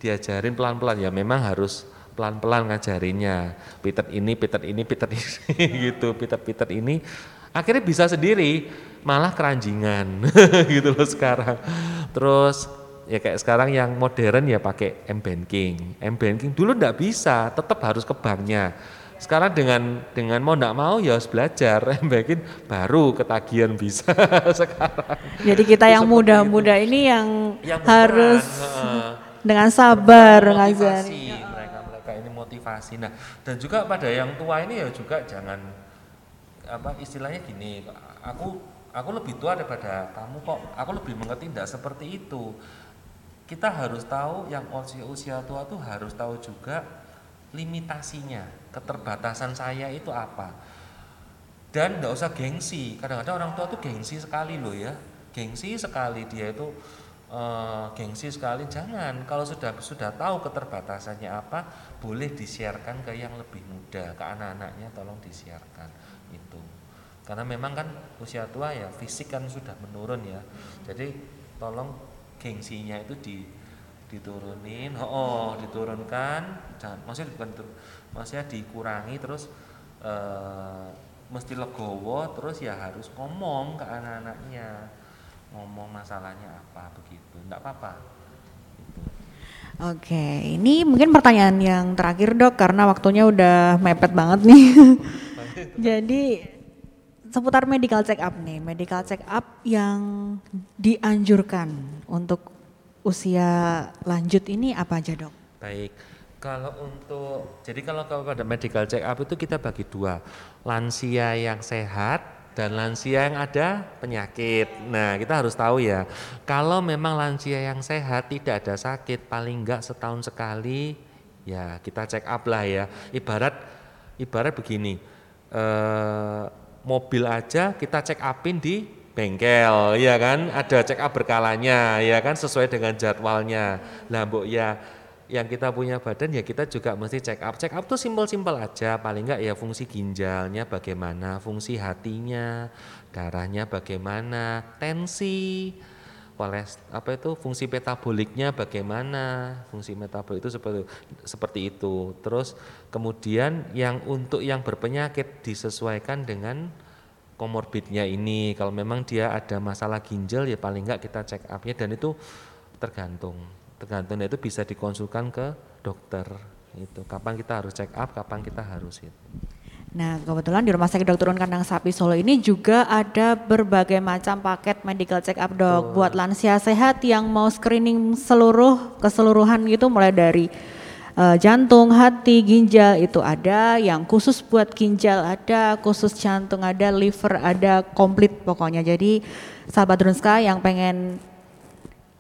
Diajarin pelan-pelan. Ya memang harus pelan-pelan ngajarinnya. Peter ini Peter ini Peter ini gitu. Peter Peter ini. Akhirnya bisa sendiri malah keranjingan gitu loh sekarang. Terus ya kayak sekarang yang modern ya pakai m banking. M banking dulu ndak bisa tetap harus ke banknya. Sekarang dengan dengan mau ndak mau ya harus belajar. M banking baru ketagihan bisa sekarang. Jadi kita yang muda-muda ini yang, yang harus dengan sabar ngajari motivasi. Nah, dan juga pada yang tua ini ya juga jangan apa istilahnya gini, aku aku lebih tua daripada kamu kok, aku lebih mengerti tidak seperti itu. Kita harus tahu yang usia usia tua tuh harus tahu juga limitasinya, keterbatasan saya itu apa. Dan tidak usah gengsi. Kadang-kadang orang tua tuh gengsi sekali loh ya, gengsi sekali dia itu uh, gengsi sekali jangan kalau sudah sudah tahu keterbatasannya apa boleh disiarkan ke yang lebih muda ke anak-anaknya tolong disiarkan itu karena memang kan usia tua ya fisik kan sudah menurun ya jadi tolong gengsinya itu di diturunin oh, oh diturunkan jangan maksudnya bukan maksudnya dikurangi terus uh, mesti legowo terus ya harus ngomong ke anak-anaknya ngomong masalahnya apa begitu enggak apa-apa gitu. Oke, ini mungkin pertanyaan yang terakhir dok karena waktunya udah mepet banget nih. Jadi seputar medical check up nih, medical check up yang dianjurkan untuk usia lanjut ini apa aja dok? Baik, kalau untuk jadi kalau pada medical check up itu kita bagi dua, lansia yang sehat dan lansia yang ada penyakit. Nah, kita harus tahu ya, kalau memang lansia yang sehat tidak ada sakit, paling enggak setahun sekali ya kita check up lah ya. Ibarat ibarat begini, eh, mobil aja kita check upin di bengkel, ya kan? Ada check up berkalanya, ya kan sesuai dengan jadwalnya. Lah, Mbok ya yang kita punya badan ya kita juga mesti check up. Check up tuh simpel-simpel aja, paling enggak ya fungsi ginjalnya bagaimana, fungsi hatinya, darahnya bagaimana, tensi, kolest apa itu fungsi metaboliknya bagaimana, fungsi metabolik itu seperti seperti itu. Terus kemudian yang untuk yang berpenyakit disesuaikan dengan komorbidnya ini. Kalau memang dia ada masalah ginjal ya paling enggak kita check upnya dan itu tergantung tergantung itu bisa dikonsulkan ke dokter itu kapan kita harus check up kapan kita harus itu Nah kebetulan di Rumah Sakit Dr. Un Kandang Sapi Solo ini juga ada berbagai macam paket medical check up dok buat lansia sehat yang mau screening seluruh keseluruhan gitu mulai dari uh, jantung, hati, ginjal itu ada, yang khusus buat ginjal ada, khusus jantung ada, liver ada, komplit pokoknya. Jadi sahabat Drunska yang pengen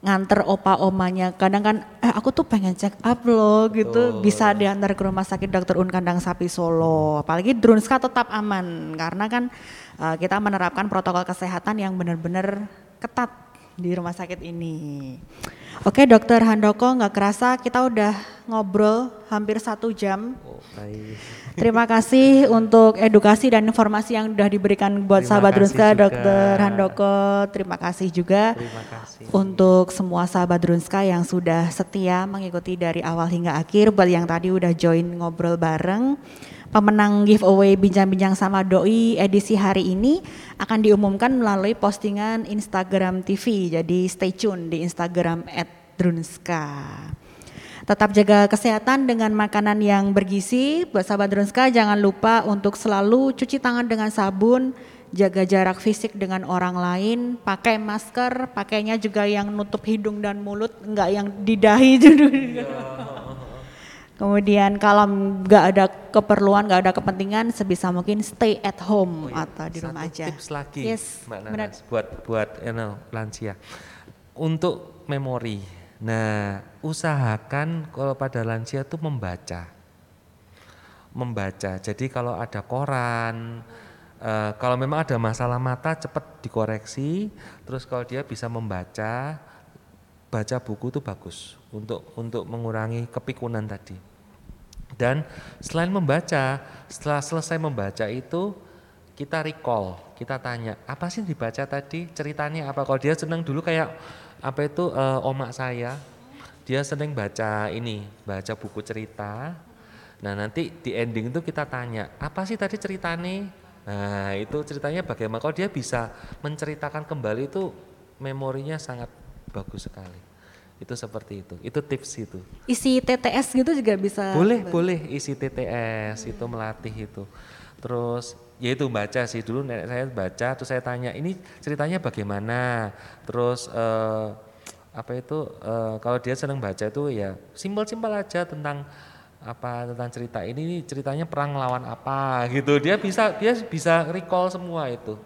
nganter opa omanya kadang kan eh aku tuh pengen check up loh gitu oh. bisa diantar ke rumah sakit dokter Un Kandang Sapi Solo apalagi Drunska tetap aman karena kan uh, kita menerapkan protokol kesehatan yang benar-benar ketat di rumah sakit ini. Oke dokter Handoko nggak kerasa kita udah ngobrol hampir satu jam. Oh, Terima kasih untuk edukasi dan informasi yang sudah diberikan buat Terima sahabat Drunska dokter Handoko. Terima kasih juga Terima kasih. untuk semua sahabat Drunska yang sudah setia mengikuti dari awal hingga akhir. Buat yang tadi udah join ngobrol bareng pemenang giveaway bincang-bincang sama doi edisi hari ini akan diumumkan melalui postingan Instagram TV. Jadi stay tune di Instagram @drunska. Tetap jaga kesehatan dengan makanan yang bergizi. Buat sahabat Drunska jangan lupa untuk selalu cuci tangan dengan sabun, jaga jarak fisik dengan orang lain, pakai masker, pakainya juga yang nutup hidung dan mulut, enggak yang di dahi. Iya. Kemudian kalau nggak ada keperluan, nggak ada kepentingan, sebisa mungkin stay at home oh, iya. atau di rumah aja. Tips lagi, yes, Mbak Nanas, buat buat you know, lansia. Untuk memori, nah usahakan kalau pada lansia tuh membaca, membaca. Jadi kalau ada koran, uh, kalau memang ada masalah mata cepat dikoreksi. Terus kalau dia bisa membaca, baca buku itu bagus untuk untuk mengurangi kepikunan tadi. Dan selain membaca, setelah selesai membaca itu kita recall, kita tanya, apa sih dibaca tadi? Ceritanya apa? Kalau dia senang dulu kayak apa itu uh, omak saya, dia senang baca ini, baca buku cerita. Nah, nanti di ending itu kita tanya, apa sih tadi ceritanya? Nah, itu ceritanya bagaimana? Kalau dia bisa menceritakan kembali itu memorinya sangat bagus sekali. Itu seperti itu. Itu tips itu. Isi TTS gitu juga bisa. Boleh, boleh isi TTS itu melatih itu. Terus ya itu baca sih. Dulu nenek saya baca terus saya tanya ini ceritanya bagaimana. Terus uh, apa itu uh, kalau dia senang baca itu ya simpel-simpel aja tentang apa tentang cerita ini, ceritanya perang lawan apa? Gitu. Dia bisa dia bisa recall semua itu.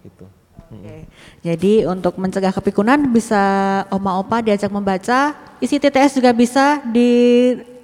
Gitu. Okay. Jadi untuk mencegah kepikunan bisa oma-opa diajak membaca, isi TTS juga bisa di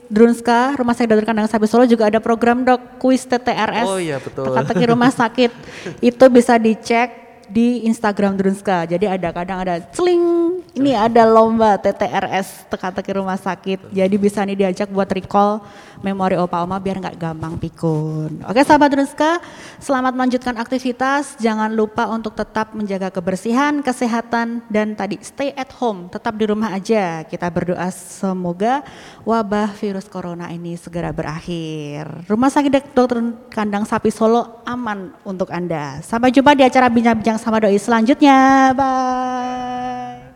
Drunska, Rumah Sakit Dokter Kandang Sapi Solo juga ada program dok kuis TTRS. Oh iya betul. Teka-teki rumah sakit itu bisa dicek di Instagram Drunska. Jadi ada kadang ada celing, ini ada lomba TTRS teka-teki rumah sakit. Jadi bisa nih diajak buat recall memori opa oma biar nggak gampang pikun. Oke sahabat Drunska, selamat melanjutkan aktivitas. Jangan lupa untuk tetap menjaga kebersihan, kesehatan dan tadi stay at home, tetap di rumah aja. Kita berdoa semoga wabah virus corona ini segera berakhir. Rumah sakit dokter kandang sapi Solo aman untuk Anda. Sampai jumpa di acara bincang-bincang sama doi selanjutnya. Bye.